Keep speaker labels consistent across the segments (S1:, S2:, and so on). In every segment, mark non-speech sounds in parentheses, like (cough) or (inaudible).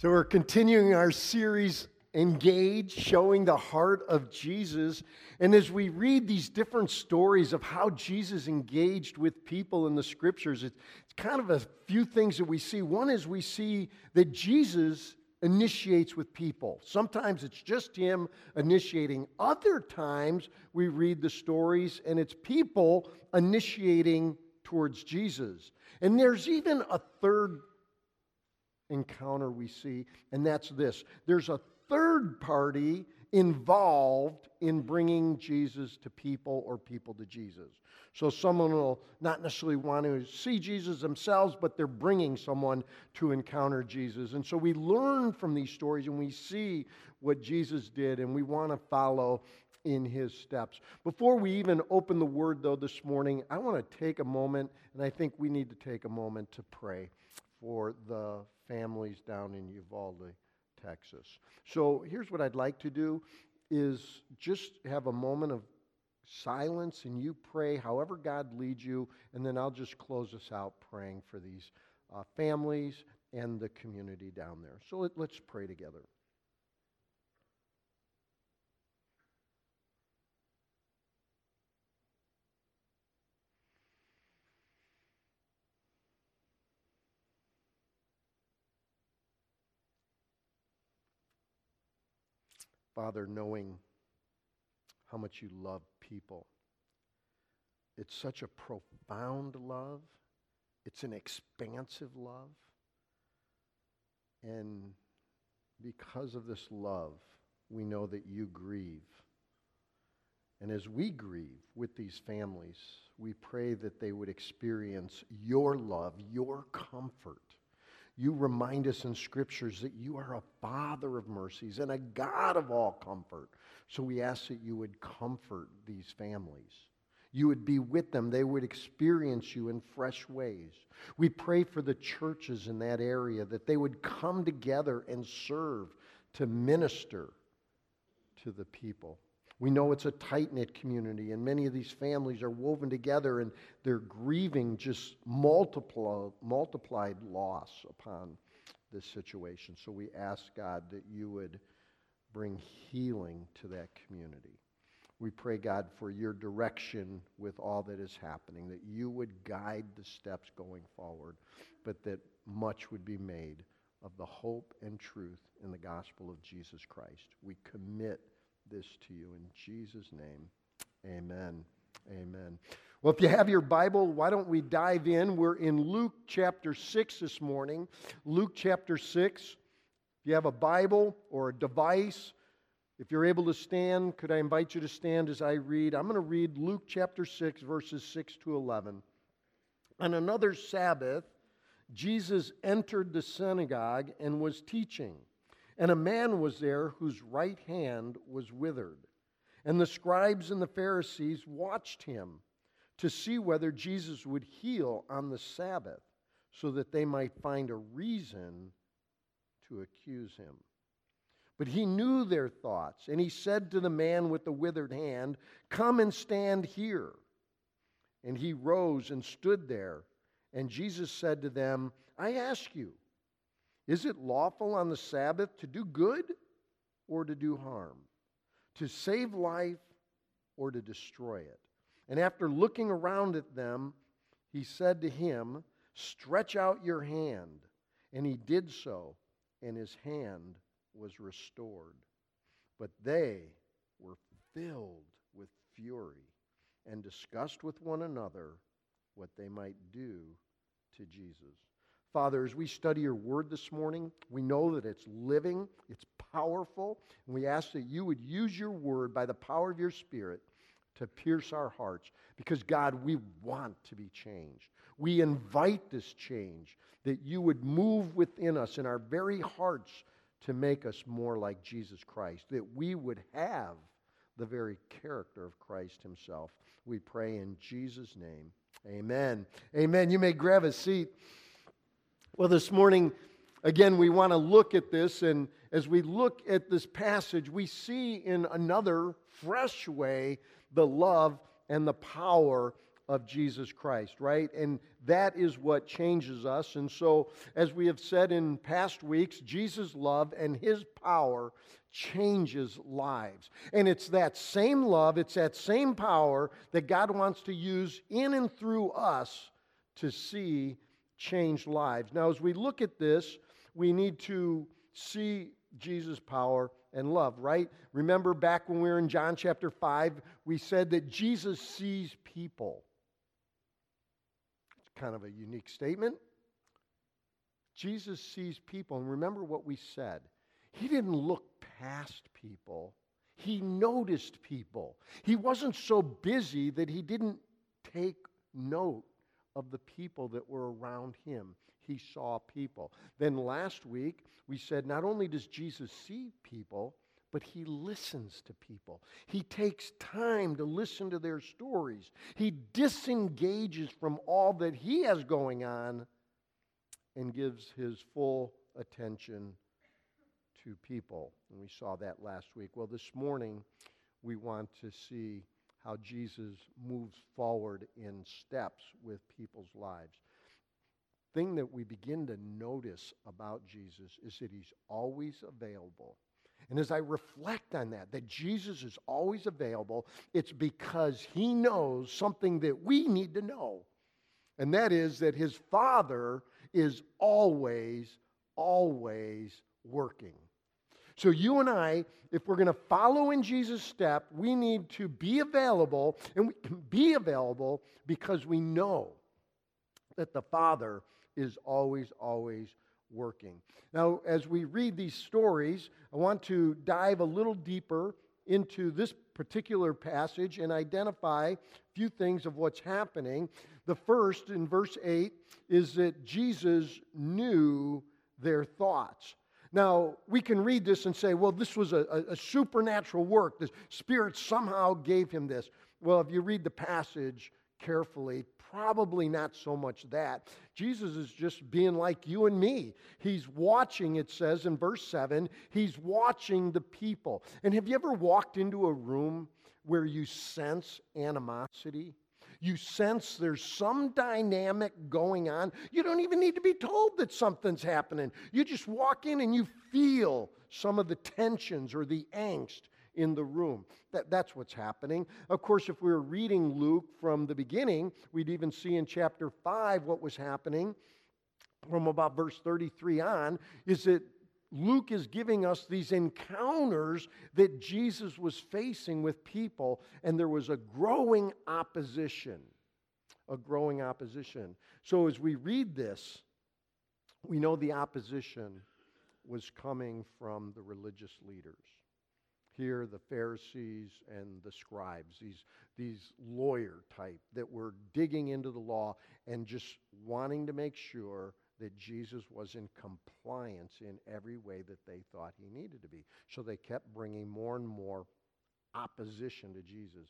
S1: So, we're continuing our series, Engage, showing the heart of Jesus. And as we read these different stories of how Jesus engaged with people in the scriptures, it's kind of a few things that we see. One is we see that Jesus initiates with people. Sometimes it's just him initiating, other times we read the stories and it's people initiating towards Jesus. And there's even a third encounter we see, and that's this there's a third party involved in bringing Jesus to people or people to Jesus. So someone will not necessarily want to see Jesus themselves, but they're bringing someone to encounter Jesus. And so we learn from these stories and we see what Jesus did, and we want to follow in his steps. Before we even open the word, though, this morning, I want to take a moment, and I think we need to take a moment to pray for the families down in Uvalde, Texas. So here's what I'd like to do is just have a moment of silence and you pray however God leads you, and then I'll just close us out praying for these uh, families and the community down there. So let, let's pray together. Father, knowing how much you love people, it's such a profound love, it's an expansive love. And because of this love, we know that you grieve. And as we grieve with these families, we pray that they would experience your love, your comfort you remind us in scriptures that you are a Father of mercies and a God of all comfort. So we ask that you would comfort these families. You would be with them. They would experience you in fresh ways. We pray for the churches in that area that they would come together and serve to minister to the people. We know it's a tight knit community, and many of these families are woven together and they're grieving just multiplied, multiplied loss upon this situation. So we ask God that you would bring healing to that community. We pray, God, for your direction with all that is happening, that you would guide the steps going forward, but that much would be made of the hope and truth in the gospel of Jesus Christ. We commit this to you. In Jesus' name, amen. Amen. Well, if you have your Bible, why don't we dive in? We're in Luke chapter 6 this morning. Luke chapter 6. If you have a Bible or a device, if you're able to stand, could I invite you to stand as I read? I'm going to read Luke chapter 6, verses 6 to 11. On another Sabbath, Jesus entered the synagogue and was teaching. And a man was there whose right hand was withered. And the scribes and the Pharisees watched him to see whether Jesus would heal on the Sabbath, so that they might find a reason to accuse him. But he knew their thoughts, and he said to the man with the withered hand, Come and stand here. And he rose and stood there. And Jesus said to them, I ask you, is it lawful on the Sabbath to do good or to do harm? To save life or to destroy it? And after looking around at them, he said to him, Stretch out your hand. And he did so, and his hand was restored. But they were filled with fury and discussed with one another what they might do to Jesus. Father, as we study your word this morning, we know that it's living, it's powerful, and we ask that you would use your word by the power of your spirit to pierce our hearts. Because, God, we want to be changed. We invite this change, that you would move within us in our very hearts to make us more like Jesus Christ, that we would have the very character of Christ himself. We pray in Jesus' name. Amen. Amen. You may grab a seat. Well, this morning, again, we want to look at this, and as we look at this passage, we see in another fresh way the love and the power of Jesus Christ, right? And that is what changes us. And so, as we have said in past weeks, Jesus' love and his power changes lives. And it's that same love, it's that same power that God wants to use in and through us to see changed lives. Now, as we look at this, we need to see Jesus' power and love, right? Remember back when we were in John chapter 5, we said that Jesus sees people It's kind of a unique statement. Jesus sees people, and remember what we said. He didn't look past people, he noticed people. He wasn't so busy that he didn't take note of the people that were around him. He saw people. Then last week, we said not only does Jesus see people, but he listens to people. He takes time to listen to their stories. He disengages from all that he has going on and gives his full attention to people. And we saw that last week. Well, this morning, we want to see how Jesus moves forward in steps with people's lives. Thing that we begin to notice about Jesus is that he's always available and as I reflect on that, that Jesus is always available, it's because he knows something that we need to know. And that is that his Father is always, always working. So, you and I, if we're going to follow in Jesus' step, we need to be available, and we can be available because we know that the Father is always, always working. Now, as we read these stories, I want to dive a little deeper into this particular passage and identify a few things of what's happening. The first, in verse 8, is that Jesus knew their thoughts. Now, we can read this and say, well, this was a, a, supernatural work. The Spirit somehow gave him this. Well, if you read the passage carefully, probably not so much that. Jesus is just being like you and me. He's watching, it says in verse 7, he's watching the people. And have you ever walked into a room where you sense animosity? You sense there's some dynamic going on. You don't even need to be told that something's happening. You just walk in and you feel some of the tensions or the angst in the room. That, that's what's happening. Of course, if we were reading Luke from the beginning, we'd even see in chapter 5 what was happening from about verse 33 on is that Luke is giving us these encounters that Jesus was facing with people, and there was a growing opposition. A growing opposition. So as we read this, we know the opposition was coming from the religious leaders here the Pharisees and the scribes, these, these lawyer type that were digging into the law and just wanting to make sure that Jesus was in compliance in every way that they thought he needed to be. So they kept bringing more and more opposition to Jesus.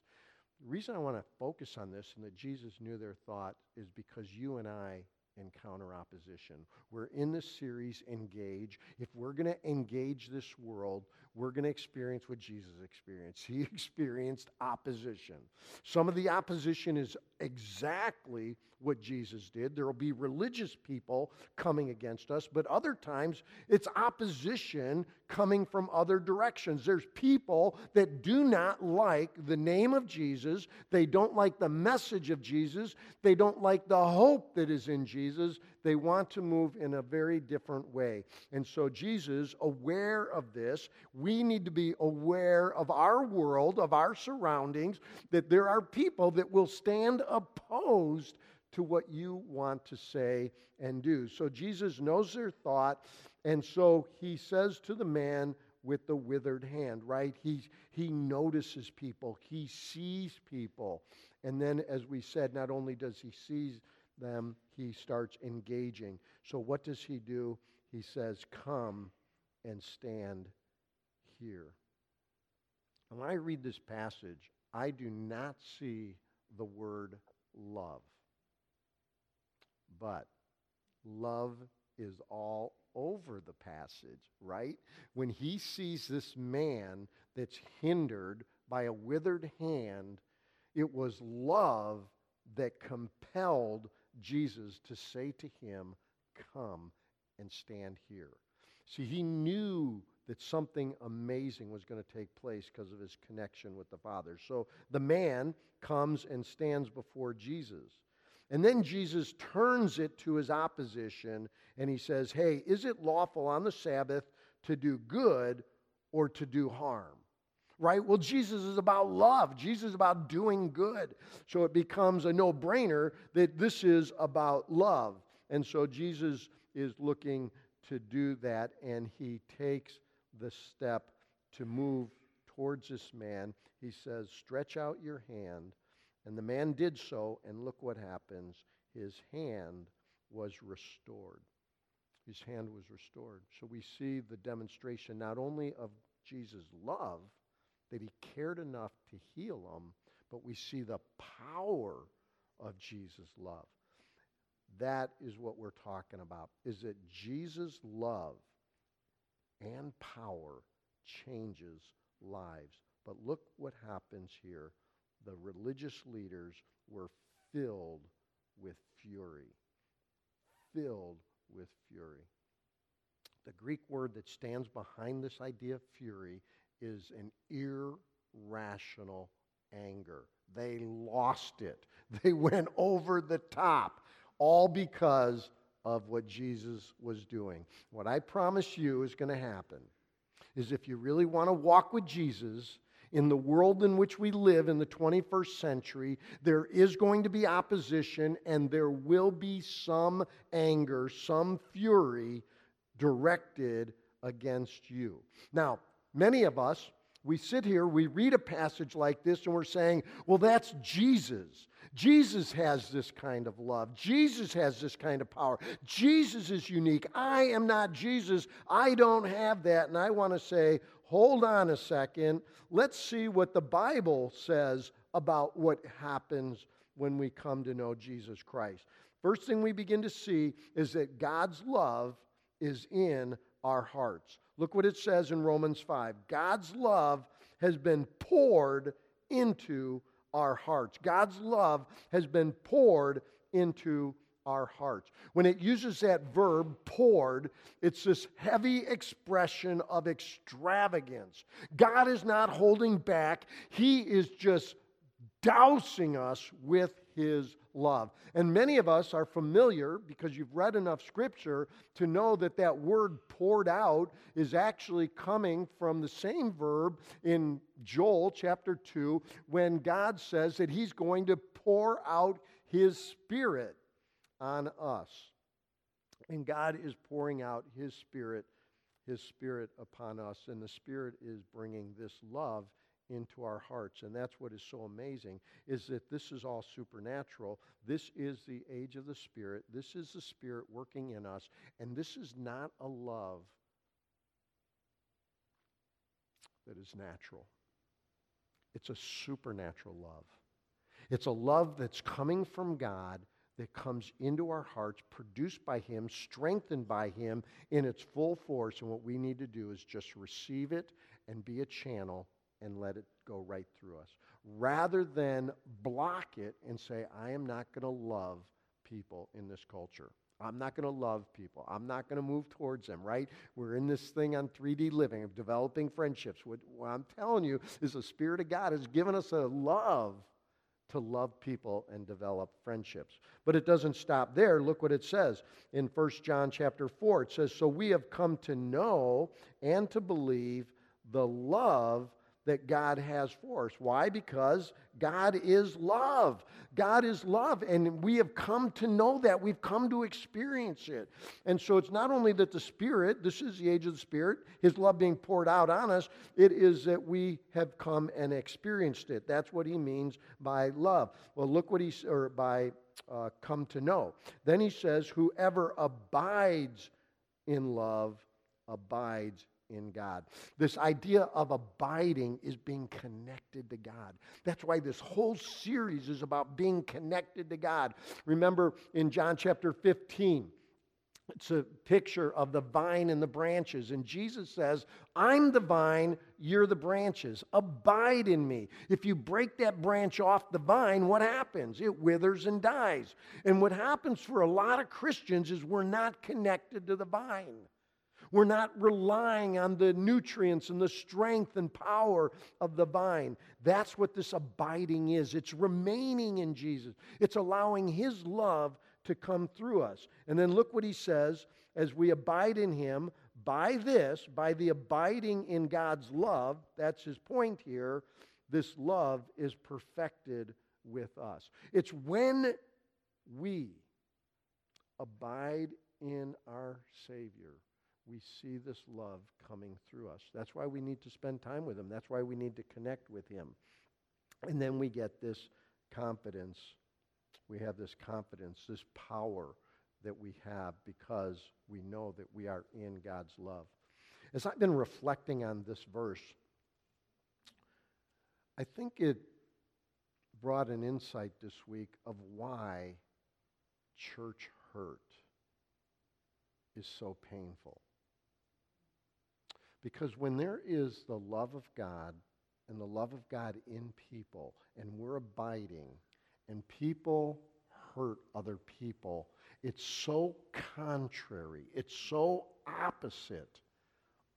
S1: The reason I want to focus on this and that Jesus knew their thought is because you and I encounter opposition. We're in this series, Engage. If we're going to engage this world, we're going to experience what Jesus experienced. He (laughs) experienced opposition. Some of the opposition is exactly what Jesus did. There will be religious people coming against us, but other times it's opposition coming from other directions. There's people that do not like the name of Jesus, they don't like the message of Jesus, they don't like the hope that is in Jesus. They want to move in a very different way. And so, Jesus, aware of this, we need to be aware of our world, of our surroundings, that there are people that will stand opposed to what you want to say and do. So Jesus knows their thought, and so he says to the man with the withered hand, right? He, he notices people, he sees people. And then, as we said, not only does he see them, he starts engaging. So, what does he do? He says, Come and stand here. When I read this passage, I do not see the word love. But love is all over the passage, right? When he sees this man that's hindered by a withered hand, it was love that compelled Jesus to say to him, Come and stand here. See, he knew that something amazing was going to take place because of his connection with the Father. So the man comes and stands before Jesus. And then Jesus turns it to his opposition and he says, Hey, is it lawful on the Sabbath to do good or to do harm? Right? Well, Jesus is about love. Jesus is about doing good. So it becomes a no brainer that this is about love. And so Jesus is looking to do that, and he takes the step to move towards this man. He says, Stretch out your hand. And the man did so, and look what happens. His hand was restored. His hand was restored. So we see the demonstration not only of Jesus' love, that he cared enough to heal them, but we see the power of Jesus' love. That is what we're talking about. Is that Jesus' love and power changes lives. But look what happens here. The religious leaders were filled with fury. Filled with fury. The Greek word that stands behind this idea of fury is an irrational anger. They lost it. (laughs) They went over the top, all because of what Jesus was doing. What I promise you is going to happen is if you really want to walk with Jesus in the world in which we live in the 21st century, there is going to be opposition and there will be some anger, some fury directed against you. Now, many of us, we sit here, we read a passage like this, and we're saying, well, that's Jesus. Jesus has this kind of love. Jesus has this kind of power. Jesus is unique. I am not Jesus. I don't have that. And I want to say, hold on a second. Let's see what the Bible says about what happens when we come to know Jesus Christ. First thing we begin to see is that God's love is in our hearts. Look what it says in Romans 5 God's love has been poured into our hearts. God's love has been poured into our hearts. When it uses that verb, poured, it's this heavy expression of extravagance. God is not holding back, He is just dousing us with His love. And many of us are familiar, because you've read enough scripture, to know that that word poured out is actually coming from the same verb in Joel chapter 2 when God says that He's going to pour out His Spirit on us. And God is pouring out His Spirit, His Spirit upon us. And the Spirit is bringing this love into our hearts. And that's what is so amazing is that this is all supernatural. This is the age of the Spirit. This is the Spirit working in us. And this is not a love that is natural. It's a supernatural love. It's a love that's coming from God that comes into our hearts, produced by Him, strengthened by Him in its full force. And what we need to do is just receive it and be a channel and let it go right through us, rather than block it and say, I am not going to love people in this culture. I'm not going to love people. I'm not going to move towards them, right? We're in this thing on 3D living of developing friendships. What, what, I'm telling you is the Spirit of God has given us a love to love people and develop friendships. But it doesn't stop there. Look what it says in 1 John chapter 4. It says, So we have come to know and to believe the love that God has for us. Why? Because God is love. God is love. And we have come to know that. We've come to experience it. And so it's not only that the Spirit, this is the age of the Spirit, His love being poured out on us, it is that we have come and experienced it. That's what He means by love. Well, look what He, or by uh, come to know. Then He says, whoever abides in love abides in God. This idea of abiding is being connected to God. That's why this whole series is about being connected to God. Remember in John chapter 15, It's a picture of the vine and the branches. And Jesus says, I'm the vine, you're the branches. Abide in me. If you break that branch off the vine, what happens? It withers and dies. And what happens for a lot of Christians is we're not connected to the vine. We're not relying on the nutrients and the strength and power of the vine. That's what this abiding is. It's remaining in Jesus, it's allowing His love to come through us. And then look what He says as we abide in Him. By this, by the abiding in God's love, that's his point here, this love is perfected with us. It's when we abide in our Savior we see this love coming through us. That's why we need to spend time with Him. That's why we need to connect with Him. And then we get this confidence. We have this confidence, this power that we have because we know that we are in God's love. As I've been reflecting on this verse, I think it brought an insight this week of why church hurt is so painful. Because when there is the love of God and the love of God in people, and we're abiding, and people hurt other people, it's so contrary, it's so opposite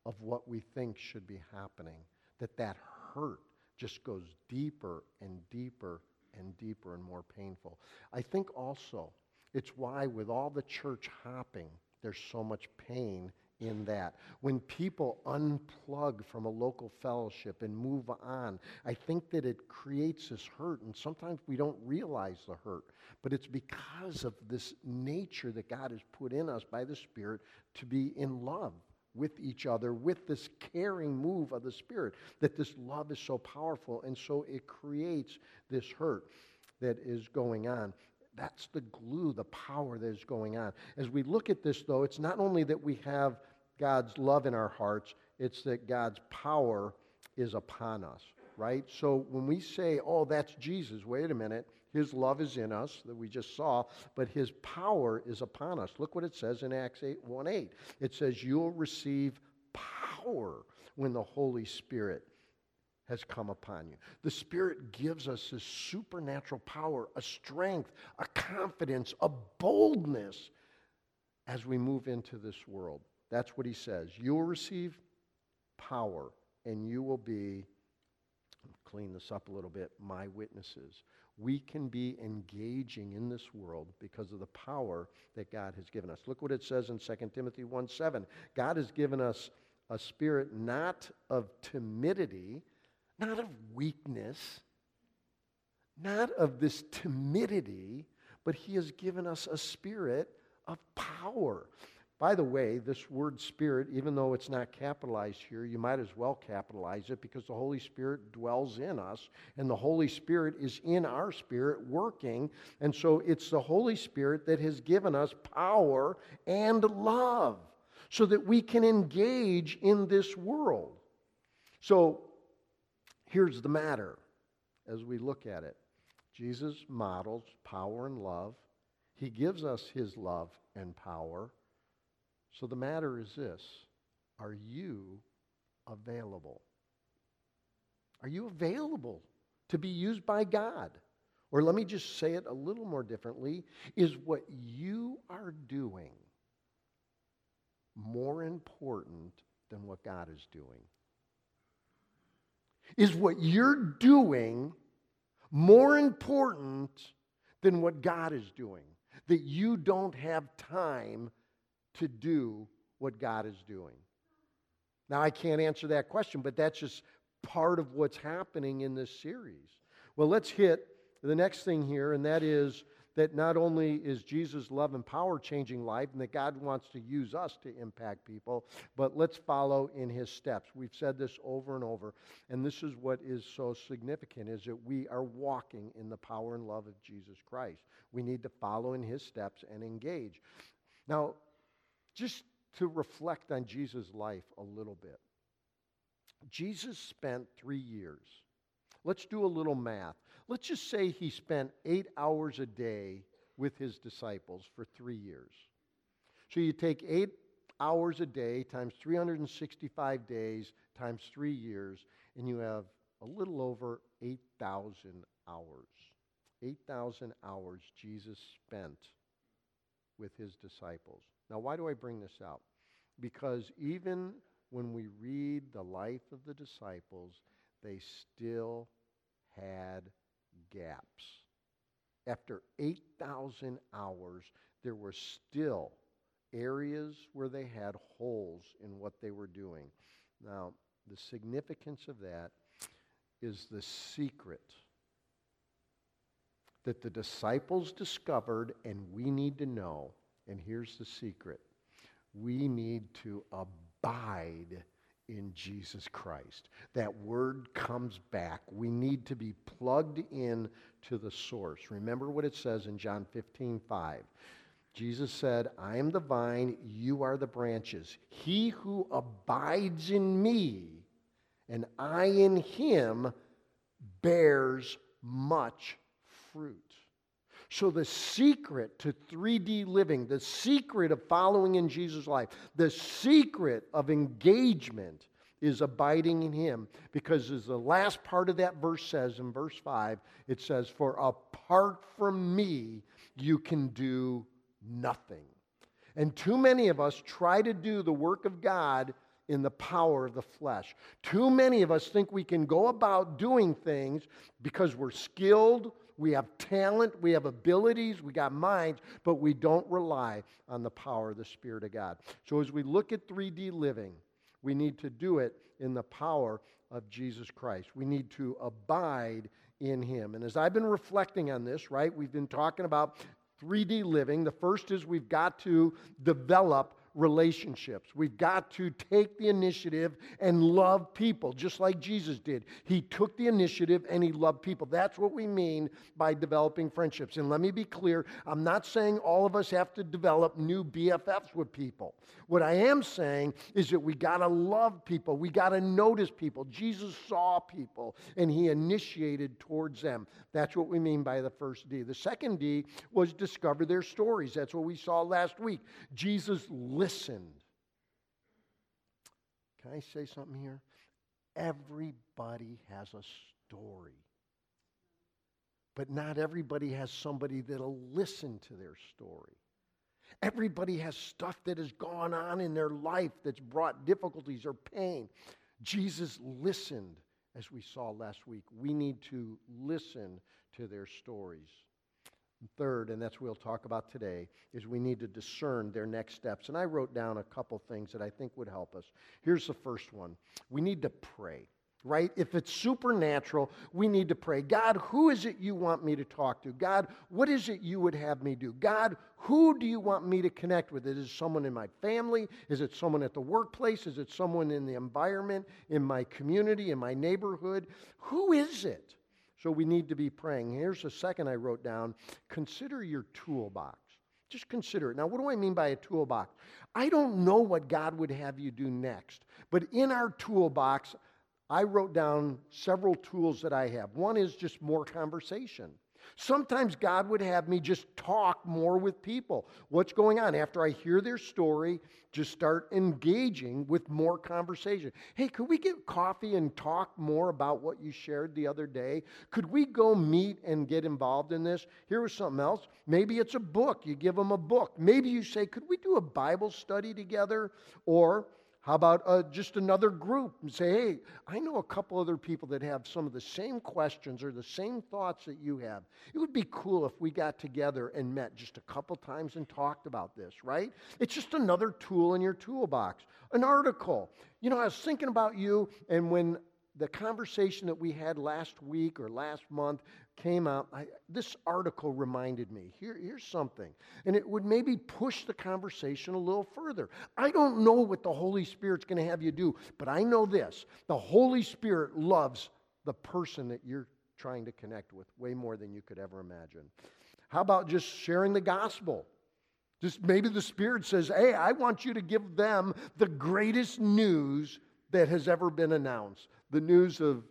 S1: of what we think should be happening that that hurt just goes deeper and deeper and deeper and more painful. I think also it's why, with all the church hopping, there's so much pain in that. When people unplug from a local fellowship and move on, I think that it creates this hurt, and sometimes we don't realize the hurt. But it's because of this nature that God has put in us by the Spirit to be in love with each other, with this caring move of the Spirit, that this love is so powerful, and so it creates this hurt that is going on. That's the glue, the power that is going on. As we look at this, though, it's not only that we have God's love in our hearts, it's that God's power is upon us, right? So when we say, oh, that's Jesus, wait a minute, his love is in us that we just saw, but his power is upon us. Look what it says in Acts 8 1 8. It says, You'll receive power when the Holy Spirit has come upon you. The Spirit gives us this supernatural power, a strength, a confidence, a boldness as we move into this world. That's what he says. You will receive power, and you will be, clean this up a little bit, my witnesses. We can be engaging in this world because of the power that God has given us. Look what it says in 2 Timothy 1 7. God has given us a spirit not of timidity, not of weakness, not of this timidity, but He has given us a spirit of power. By the way, this word spirit, even though it's not capitalized here, you might as well capitalize it because the Holy Spirit dwells in us and the Holy Spirit is in our spirit working. And so it's the Holy Spirit that has given us power and love so that we can engage in this world. So here's the matter as we look at it Jesus models power and love, He gives us His love and power. So the matter is this Are you available? Are you available to be used by God? Or let me just say it a little more differently is what you are doing more important than what God is doing? Is what you're doing more important than what God is doing? That you don't have time to do what God is doing? Now, I can't answer that question, but that's just part of what's happening in this series. Well, let's hit the next thing here, and that is that not only is Jesus' love and power changing life and that God wants to use us to impact people, but let's follow in his steps. We've said this over and over, and this is what is so significant is that we are walking in the power and love of Jesus Christ. We need to follow in his steps and engage. Now, just to reflect on Jesus' life a little bit. Jesus spent three years. Let's do a little math. Let's just say he spent eight hours a day with his disciples for three years. So you take eight hours a day times 365 days times three years, and you have a little over 8,000 hours. 8,000 hours Jesus spent with his disciples. Now, why do I bring this out? Because even when we read the life of the disciples, they still had gaps. After 8,000 hours, there were still areas where they had holes in what they were doing. Now, the significance of that is the secret that the disciples discovered and we need to know. And here's the secret we need to abide in Jesus Christ. That word comes back. We need to be plugged in to the source. Remember what it says in John 15 5. Jesus said, I am the vine, you are the branches. He who abides in me and I in him bears much fruit. So, the secret to 3D living, the secret of following in Jesus' life, the secret of engagement is abiding in Him. Because, as the last part of that verse says in verse 5, it says, For apart from me, you can do nothing. And too many of us try to do the work of God in the power of the flesh. Too many of us think we can go about doing things because we're skilled, we have talent, we have abilities, we got minds, but we don't rely on the power of the Spirit of God. So as we look at 3D living, we need to do it in the power of Jesus Christ. We need to abide in Him. And as I've been reflecting on this, right, we've been talking about 3D living. The first is we've got to develop relationships. We've got to take the initiative and love people, just like Jesus did. He took the initiative and he loved people. That's what we mean by developing friendships. And let me be clear I'm not saying all of us have to develop new BFFs with people. What I am saying is that we got to love people, we got to notice people. Jesus saw people and he initiated towards them. That's what we mean by the first D. The second D was discover their stories. That's what we saw last week. Jesus listened. Can I say something here? Everybody has a story. But not everybody has somebody that'll listen to their story. Everybody has stuff that has gone on in their life that's brought difficulties or pain. Jesus listened, as we saw last week. We need to listen to their stories. Third, and that's what we'll talk about today, is we need to discern their next steps. And I wrote down a couple things that I think would help us. Here's the first one we need to pray right? If it's supernatural, we need to pray God, who is it you want me to talk to? God, what is it you would have me do? God, who do you want me to connect with? Is it someone in my family? Is it someone at the workplace? Is it someone in the environment, in my community, in my neighborhood? Who is it? So we need to be praying. Here's the second I wrote down consider your toolbox. Just consider it. Now, what do I mean by a toolbox? I don't know what God would have you do next, but in our toolbox, I wrote down several tools that I have. One is just more conversation. Sometimes God would have me just talk more with people. What's going on? After I hear their story, just start engaging with more conversation. Hey, could we get coffee and talk more about what you shared the other day? Could we go meet and get involved in this? Here was something else. Maybe it's a book. You give them a book. Maybe you say, could we do a Bible study together? Or how about uh, just another group and say, hey, I know a couple other people that have some of the same questions or the same thoughts that you have. It would be cool if we got together and met just a couple times and talked about this, right? It's just another tool in your toolbox. An article. You know, I was thinking about you, and when the conversation that we had last week or last month came out, I, this article reminded me here, here's something. And it would maybe push the conversation a little further. I don't know what the Holy Spirit's going to have you do, but I know this the Holy Spirit loves the person that you're trying to connect with way more than you could ever imagine. How about just sharing the gospel? Just maybe the Spirit says, Hey, I want you to give them the greatest news that has ever been announced the news of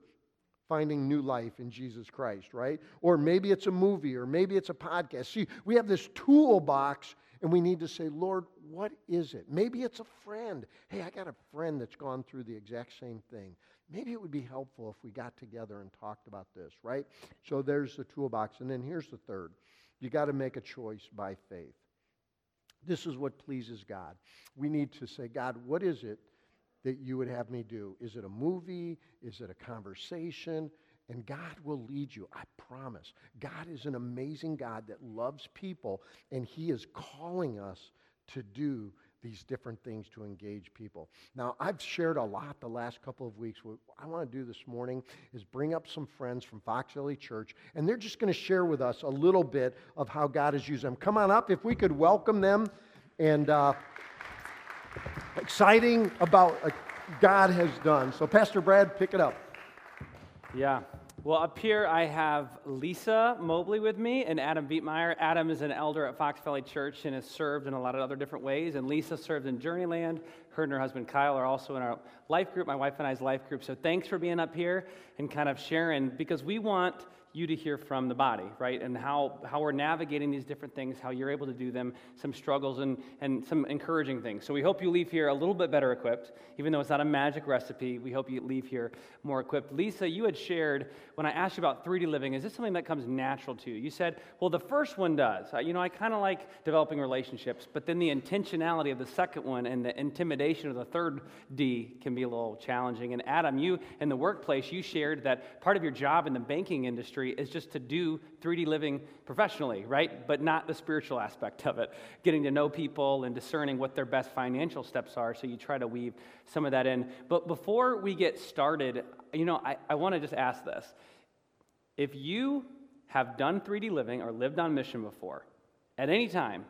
S1: finding new life in Jesus Christ, right? Or maybe it's a movie, or maybe it's a podcast. See, we have this toolbox, And we need to say, Lord, what is it? Maybe it's a friend. Hey, I got a friend that's gone through the exact same thing. Maybe it would be helpful if we got together and talked about this, right? So there's the toolbox. And then here's the third you got to make a choice by faith. This is what pleases God. We need to say, God, what is it that you would have me do? Is it a movie? Is it a conversation? And God will lead you, I promise. God is an amazing God that loves people, and He is calling us to do these different things to engage people. Now, I've shared a lot the last couple of weeks. What I want to do this morning is bring up some friends from Fox Valley Church, and they're just going to share with us a little bit of how God has used them. Come on up if we could welcome them and uh, exciting about God has done. So, Pastor Brad, pick it up.
S2: Yeah. Well, up here I have Lisa Mobley with me and Adam Vietmeyer. Adam is an elder at Fox Valley Church and has served in a lot of other different ways. And Lisa serves in Journeyland. Her and her husband Kyle are also in our life group, my wife and I's life group. So thanks for being up here and kind of sharing because we want you to hear from the body, right? And how, how we're navigating these different things, how you're able to do them, some struggles and, and some encouraging things. So we hope you leave here a little bit better equipped, even though it's not a magic recipe. We hope you leave here more equipped. Lisa, you had shared when I asked you about 3D living, is this something that comes natural to you? You said, well, the first one does. You know, I kind of like developing relationships, but then the intentionality of the second one and the intimidation of the third D can be a little challenging. And Adam, you in the workplace, you shared that part of your job in the banking industry industry is just to do 3D living professionally, right? But not the spiritual aspect of it, getting to know people and discerning what their best financial steps are. So you try to weave some of that in. But before we get started, you know, I, I want to just ask this. If you have done 3D living or lived on mission before, at any time,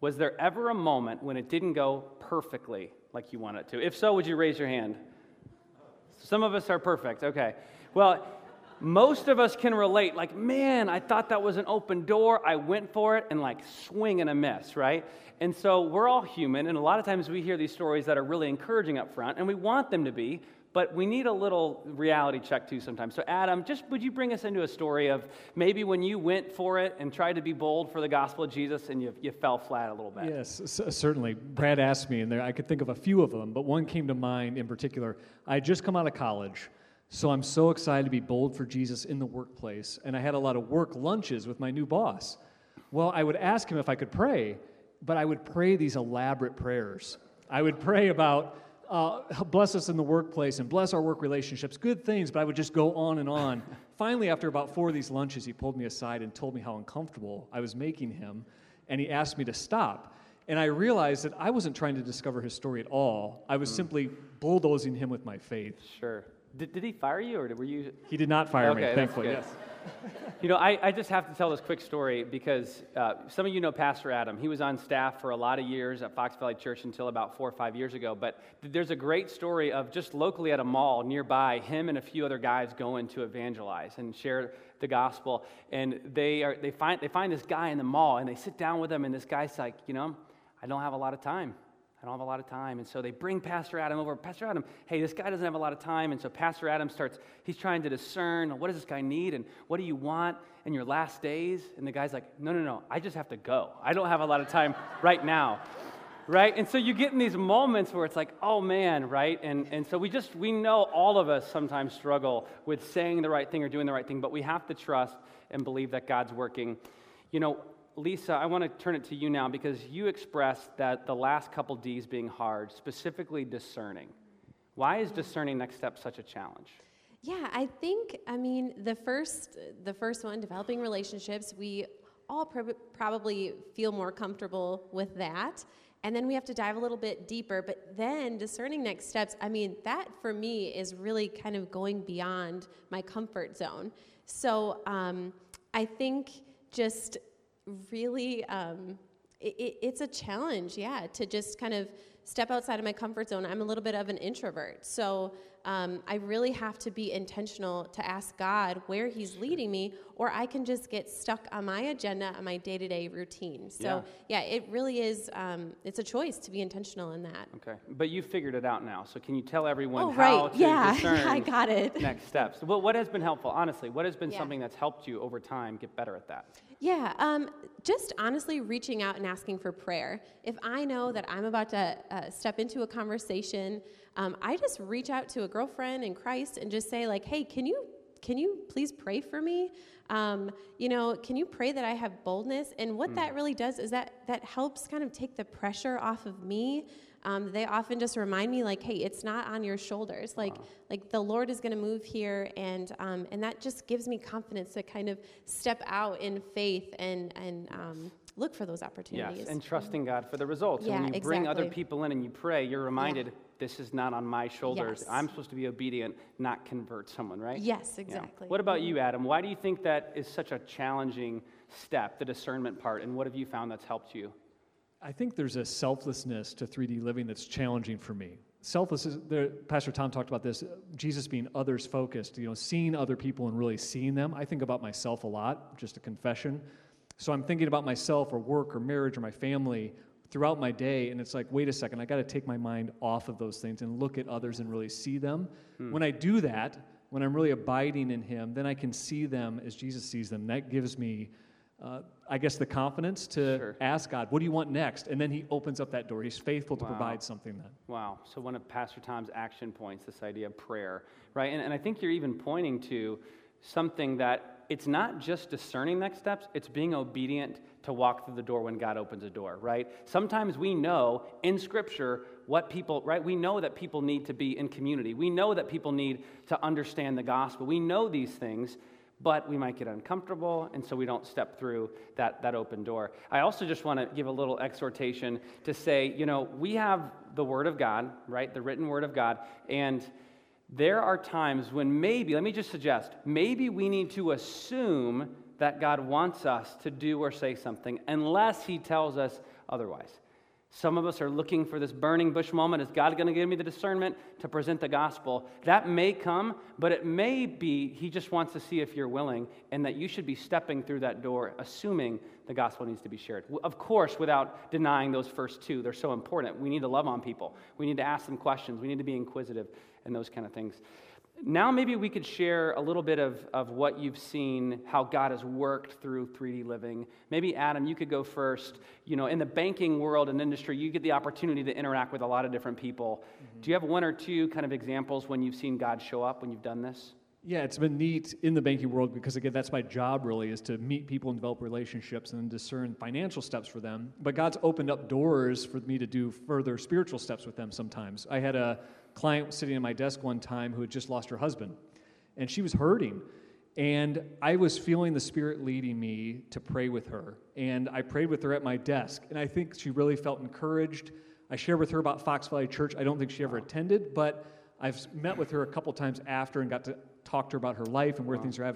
S2: was there ever a moment when it didn't go perfectly like you want it to? If so, would you raise your hand? Some of us are perfect. Okay. Well, most of us can relate like man i thought that was an open door. I went for it and like swing and a miss right? And so we're all human and a lot of times we hear these stories that are really encouraging up front and we want them to be but we need a little reality check too sometimes. So adam just would you bring us into a story of maybe when you went for it and tried to be bold for the gospel of jesus and you, you fell flat a little bit?
S3: Yes certainly. Brad asked me and there, i could think of a few of them but one came to mind in particular. I had just come out of college so I'm so excited to be bold for Jesus in the workplace. And I had a lot of work lunches with my new boss. Well, I would ask him if I could pray, but I would pray these elaborate prayers. I would pray about uh, bless us in the workplace and bless our work relationships, good things, but I would just go on and on. Finally, after about four of these lunches, he pulled me aside and told me how uncomfortable I was making him, and he asked me to stop. And I realized that I wasn't trying to discover his story at all. I was mm. simply bulldozing him with my faith.
S2: Sure. Did, did he fire you, or were you?
S3: He did not fire
S2: okay,
S3: me, thankfully.
S2: Yes. (laughs) you know, I, I just have to tell this quick story because uh, some of you know Pastor Adam. He was on staff for a lot of years at Fox Valley Church until about four or five years ago. But there's a great story of just locally at a mall nearby, him and a few other guys going to evangelize and share the gospel. And they are they find they find this guy in the mall and they sit down with him, and this guy's like, you know, I don't have a lot of time. I don't have a lot of time. And so they bring Pastor Adam over. Pastor Adam, hey, this guy doesn't have a lot of time. And so Pastor Adam starts, he's trying to discern what does this guy need and what do you want in your last days? And the guy's like, no, no, no, I just have to go. I don't have a lot of time (laughs) right now. Right? And so you get in these moments where it's like, oh man, right? And, and so we just, we know all of us sometimes struggle with saying the right thing or doing the right thing, but we have to trust and believe that God's working. You know, Lisa, I want to turn it to you now because you expressed that the last couple D's being hard, specifically discerning. Why is discerning next step such a challenge?
S4: Yeah, I think I mean the first the first one developing relationships, we all prob- probably feel more comfortable with that. And then we have to dive a little bit deeper, but then discerning next steps, I mean, that for me is really kind of going beyond my comfort zone. So um, I think just really um, it, it's a challenge yeah to just kind of step outside of my comfort zone. I'm a little bit of an introvert. So um, I really have to be intentional to ask God where He's leading me, or I can just get stuck on my agenda, on my day to day routine. So, yeah. yeah. it really is, um, it's a choice to be intentional in that.
S2: Okay. But you figured it out now. So, can you tell everyone
S4: oh,
S2: how
S4: right.
S2: to
S4: yeah. (laughs)
S2: discern
S4: I got it.
S2: next steps? Well, what has been helpful, honestly? What has been
S4: Yeah.
S2: something that's helped you over time get better at that?
S4: Yeah, um, just honestly reaching out and asking for prayer. If I know that I'm about to uh, step into a conversation, um, I just reach out to a girlfriend in Christ and just say like, "Hey, can you can you please pray for me? Um, you know, can you pray that I have boldness?" And what that really does is that that helps kind of take the pressure off of me. Um, they often just remind me like, "Hey, it's not on your shoulders. Like, like the Lord is going to move here," and um, and that just gives me confidence to kind of step out in faith and and um, look for those opportunities.
S2: Yes, and trusting God for the results.
S4: Yeah,
S2: and when you bring other people in and you pray, you're reminded this is not on my shoulders.
S4: Yes.
S2: I'm supposed to be obedient, not convert someone, right?
S4: Yes,
S2: Yeah.
S4: exactly.
S2: What about mm-hmm. you, Adam? Why do you think that is such a challenging step, the discernment part, and what have you found that's helped you?
S3: I think there's a selflessness to 3D living that's challenging for me. Selfless there, Pastor Tom talked about this. Jesus being others focused, you know, seeing other people and really seeing them. I think about myself a lot, just a confession. So I'm thinking about myself or work or marriage or my family throughout my day, and it's like, wait a second, I got to take my mind off of those things and look at others and really see them. When I do that, when I'm really abiding in Him, then I can see them as Jesus sees them. That gives me, uh, I guess, the confidence to
S2: Sure.
S3: ask God, what do you want next? And then He opens up that door. He's faithful to
S2: Wow.
S3: provide something then.
S2: Wow. So, one of Pastor Tom's action points, this idea of prayer, right? And, and I think you're even pointing to something that it's not just discerning next steps, it's being obedient to walk through the door when God opens a door, right? Sometimes we know in Scripture what people, right? We know that people need to be in community. We know that people need to understand the gospel. We know these things, but we might get uncomfortable, and so we don't step through that, that open door. I also just want to give a little exhortation to say, you know, we have the Word of God, right? The written Word of God, and there are times when maybe, let me just suggest, maybe we need to assume that God wants us to do or say something unless He tells us otherwise. Some of us are looking for this burning bush moment. Is God going to give me the discernment to present the gospel? That may come, but it may be He just wants to see if you're willing and that you should be stepping through that door, assuming the gospel needs to be shared. Of course, without denying those first two. They're so important. We need to love on people, we need to ask them questions, we need to be inquisitive, and those kind of things. Now, maybe we could share a little bit of, of what you've seen, how God has worked through 3D living. Maybe, Adam, you could go first. You know, in the banking world and industry, you get the opportunity to interact with a lot of different people. Mm-hmm. Do you have one or two kind of examples when you've seen God show up when you've done this?
S3: Yeah, it's been neat in the banking world because again, that's my job really is to meet people and develop relationships and discern financial steps for them. But God's opened up doors for me to do further spiritual steps with them sometimes. I had a client sitting at my desk one time who had just lost her husband, and she was hurting. And I was feeling the Spirit leading me to pray with her. And I prayed with her at my desk. And I think she really felt encouraged. I shared with her about Fox Valley Church. I don't think she ever attended, but I've met with her a couple times after and got to talk to her about her life and where things are at.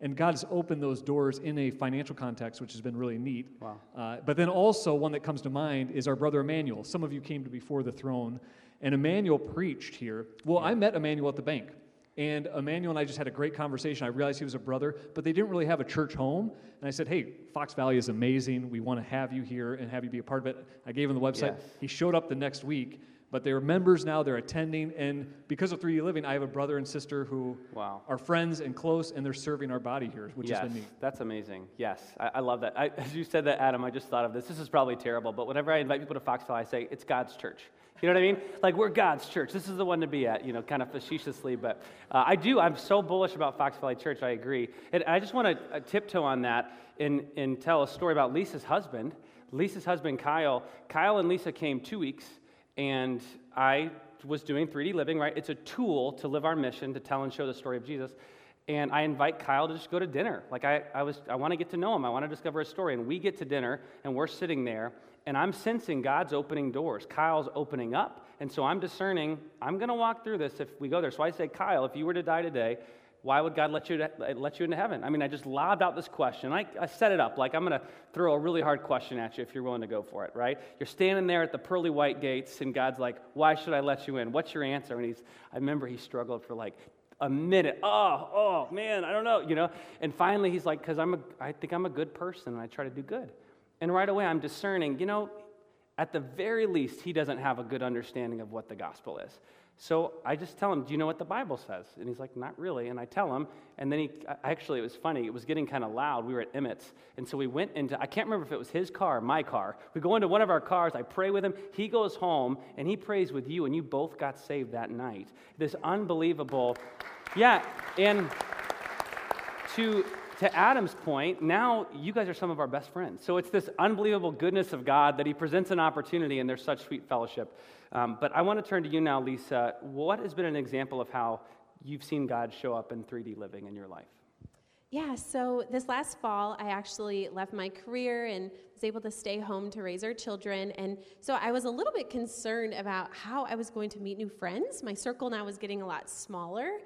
S3: And God has opened those doors in a financial context, which has been really neat.
S2: Wow.
S3: Uh, but then also, one that comes to mind is our brother Emmanuel. Some of you came to Before the Throne, and Emmanuel preached here. Well, I met Emmanuel at the bank. And Emmanuel and I just had a great conversation. I realized he was a brother, but they didn't really have a church home. And I said, Hey, Fox Valley is amazing. We want to have you here and have you be a part of it. I gave him the website.
S2: Yes.
S3: He showed up the next week, but they're members now, they're attending. And because of 3D Living, I have a brother and sister who
S2: Wow.
S3: are friends and close, and they're serving our body here, which
S2: yes,
S3: has been neat.
S2: that's amazing. Yes, I, I love that. I, as you said that, Adam, I just thought of this. This is probably terrible, but whenever I invite people to Fox Valley, I say it's God's church. You know what I mean? Like we're God's church. This is the one to be at. You know, kind of facetiously, but uh, I do. I'm so bullish about Fox Valley Church. I agree, and I just want to uh, tiptoe on that and and tell a story about Lisa's husband. Lisa's husband, Kyle. Kyle and Lisa came two weeks, and I was doing 3D living. Right? It's a tool to live our mission to tell and show the story of Jesus and I invite Kyle to just go to dinner. Like I, I was, I want to get to know him. I want to discover his story. And we get to dinner, and we're sitting there, and I'm sensing God's opening doors. Kyle's opening up, and so I'm discerning. I'm going to walk through this if we go there. So I say, Kyle, if you were to die today, why would God let you, to, let you into heaven? I mean, I just lobbed out this question. I, I set it up like I'm going to throw a really hard question at you if you're willing to go for it, right? You're standing there at the pearly white gates, and God's like, why should I let you in? What's your answer? And he's, I remember he struggled for like a minute. Oh, oh, man, I don't know, you know? And finally, he's like, because I'm a, I think I'm a good person, and I try to do good. And right away, I'm discerning, you know, at the very least, he doesn't have a good understanding of what the gospel is. So I just tell him, Do you know what the Bible says? And he's like, Not really. And I tell him, and then he actually, it was funny, it was getting kind of loud. We were at Emmett's. And so we went into, I can't remember if it was his car or my car. We go into one of our cars, I pray with him. He goes home, and he prays with you, and you both got saved that night. This unbelievable, yeah. And to, to Adam's point, now you guys are some of our best friends. So it's this unbelievable goodness of God that he presents an opportunity, and there's such sweet fellowship. Um, but I want to turn to you now, Lisa. What has been an example of how you've seen God show up in 3D living in your life?
S4: Yeah, so this last fall, I actually left my career and was able to stay home to raise our children. And so I was a little bit concerned about how I was going to meet new friends. My circle now was getting a lot smaller.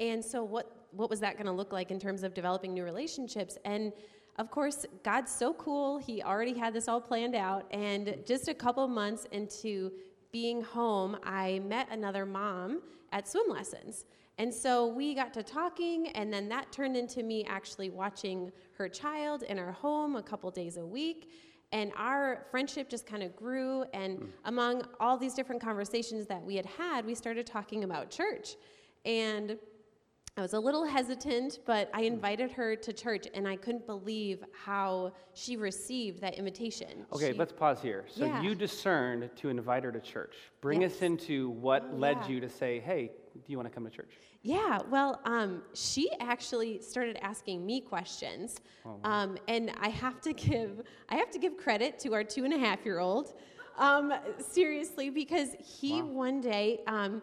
S4: And so, what, what was that going to look like in terms of developing new relationships? And of course, God's so cool. He already had this all planned out. And just a couple months into being home, I met another mom at swim lessons. And so we got to talking, and then that turned into me actually watching her child in our home a couple days a week. And our friendship just kind of grew. And mm. among all these different conversations that we had had, we started talking about church. And I was a little hesitant, but I invited her to church, and I couldn't believe how she received that invitation.
S2: Okay,
S4: she,
S2: let's pause here. So yeah. you discerned to invite her to church. Bring yes. us into what oh, led yeah. you to say, "Hey, do you want to come to church?"
S4: Yeah, well, um, she actually started asking me questions, oh, wow. um, and I have to give I have to give credit to our two and a half year old. Um, seriously, because he wow. one day um,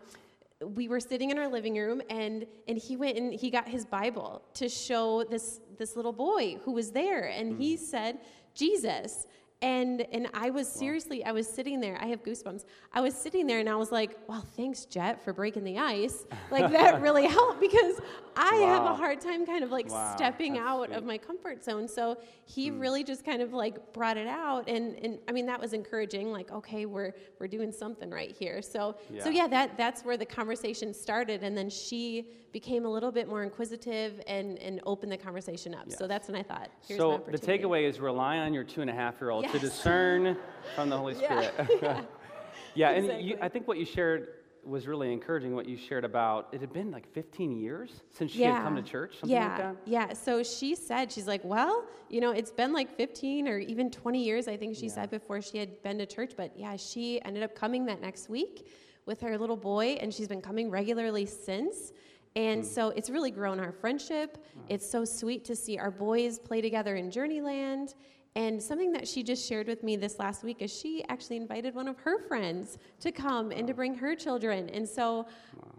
S4: we were sitting in our living room and and he went and he got his bible to show this this little boy who was there and mm. he said jesus and and I was seriously, I was sitting there. I have goosebumps. I was sitting there and I was like, "Well, thanks, Jet, for breaking the ice. Like that (laughs) really helped because I wow. have a hard time kind of like wow. stepping That's out sweet. of my comfort zone. So he mm. really just kind of like brought it out, and and I mean that was encouraging. Like, okay, we're we're doing something right here. So yeah. so yeah, that that's where the conversation started, and then she became a little bit more inquisitive and, and opened the conversation up. Yes. So that's when I thought, Here's
S2: so the takeaway is rely on your two and a half year old yes. to discern from the Holy Spirit. (laughs) Yeah, (laughs) yeah exactly. and you, I think what you shared was really encouraging what you shared about it had been like 15 years since she yeah. had come to church something
S4: yeah.
S2: like that
S4: yeah so she said she's like well you know it's been like 15 or even 20 years i think she yeah. said before she had been to church but yeah she ended up coming that next week with her little boy and she's been coming regularly since and mm. so it's really grown our friendship. Mm. It's so sweet to see our boys play together in Journeyland. And something that she just shared with me this last week is she actually invited one of her friends to come and to bring her children. And so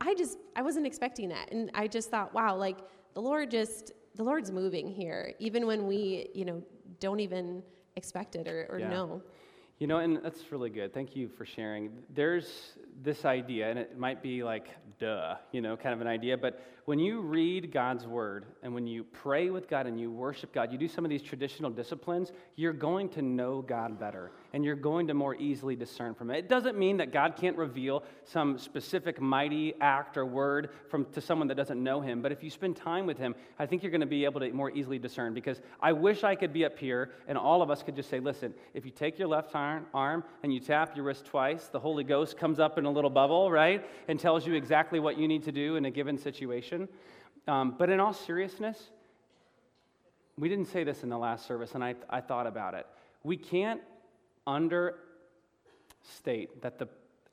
S4: I just I wasn't expecting that. And I just thought, wow, like the Lord just the Lord's moving here, even when we, you know, don't even expect it or, or yeah. know.
S2: You know, and that's really good. Thank you for sharing. There's this idea, and it might be like, duh, you know, kind of an idea, but when you read God's word and when you pray with God and you worship God, you do some of these traditional disciplines, you're going to know God better and you're going to more easily discern from it. It doesn't mean that God can't reveal some specific mighty act or word from to someone that doesn't know him, but if you spend time with him, I think you're going to be able to more easily discern because I wish I could be up here and all of us could just say, listen, if you take your left arm and you tap your wrist twice, the Holy Ghost comes up in a little bubble, right? And tells you exactly what you need to do in a given situation. Um, but in all seriousness, we didn't say this in the last service, and I, I thought about it. We can't understate that the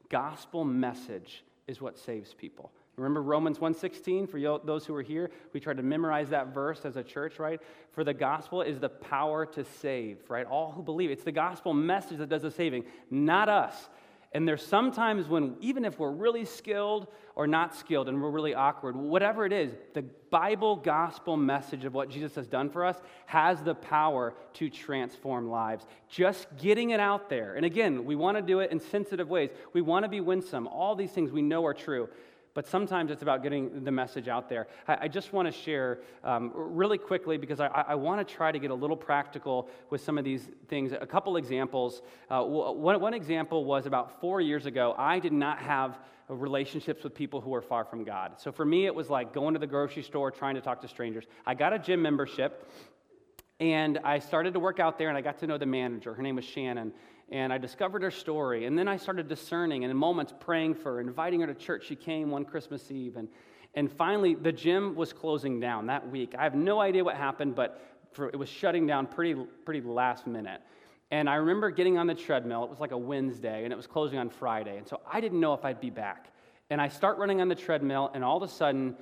S2: gospel message is what saves people. Remember Romans 1:16 for those who are here, we tried to memorize that verse as a church, right? For the gospel is the power to save, right? All who believe. It's the gospel message that does the saving, not us. And there's sometimes when, even if we're really skilled or not skilled and we're really awkward, whatever it is, the Bible gospel message of what Jesus has done for us has the power to transform lives. Just getting it out there. And again, we want to do it in sensitive ways. We want to be winsome. All these things we know are true. But sometimes it's about getting the message out there. I, I just want to share um, really quickly because I, I want to try to get a little practical with some of these things. A couple examples. Uh, one, one example was about four years ago, I did not have relationships with people who are far from God. So for me, it was like going to the grocery store, trying to talk to strangers. I got a gym membership. And I started to work out there, and I got to know the manager. Her name was Shannon and I discovered her story. And then I started discerning and in moments praying for her, inviting her to church. She came one Christmas Eve. And, and finally, the gym was closing down that week. I have no idea what happened, but for, it was shutting down pretty, pretty last minute. And I remember getting on the treadmill. It was like a Wednesday, and it was closing on Friday. And so I didn't know if I'd be back. And I start running on the treadmill, and all of a sudden,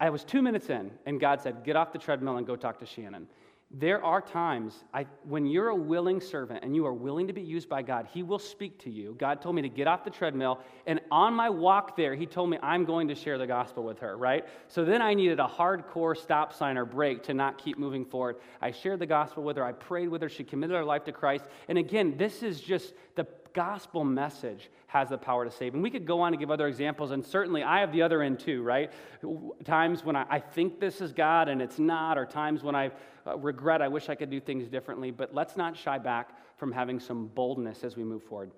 S2: I was two minutes in, and God said, Get off the treadmill and go talk to Shannon. There are times I, when you're a willing servant and you are willing to be used by God, He will speak to you. God told me to get off the treadmill, and on my walk there, He told me I'm going to share the gospel with her, right? So then I needed a hardcore stop sign or break to not keep moving forward. I shared the gospel with her, I prayed with her, she committed her life to Christ. And again, this is just the gospel message has the power to save. And we could go on to give other examples, and certainly I have the other end too, right? Times when I, I think this is God and it's not, or times when I uh, regret, I wish I could do things differently, but let's not shy back from having some boldness as we move forward.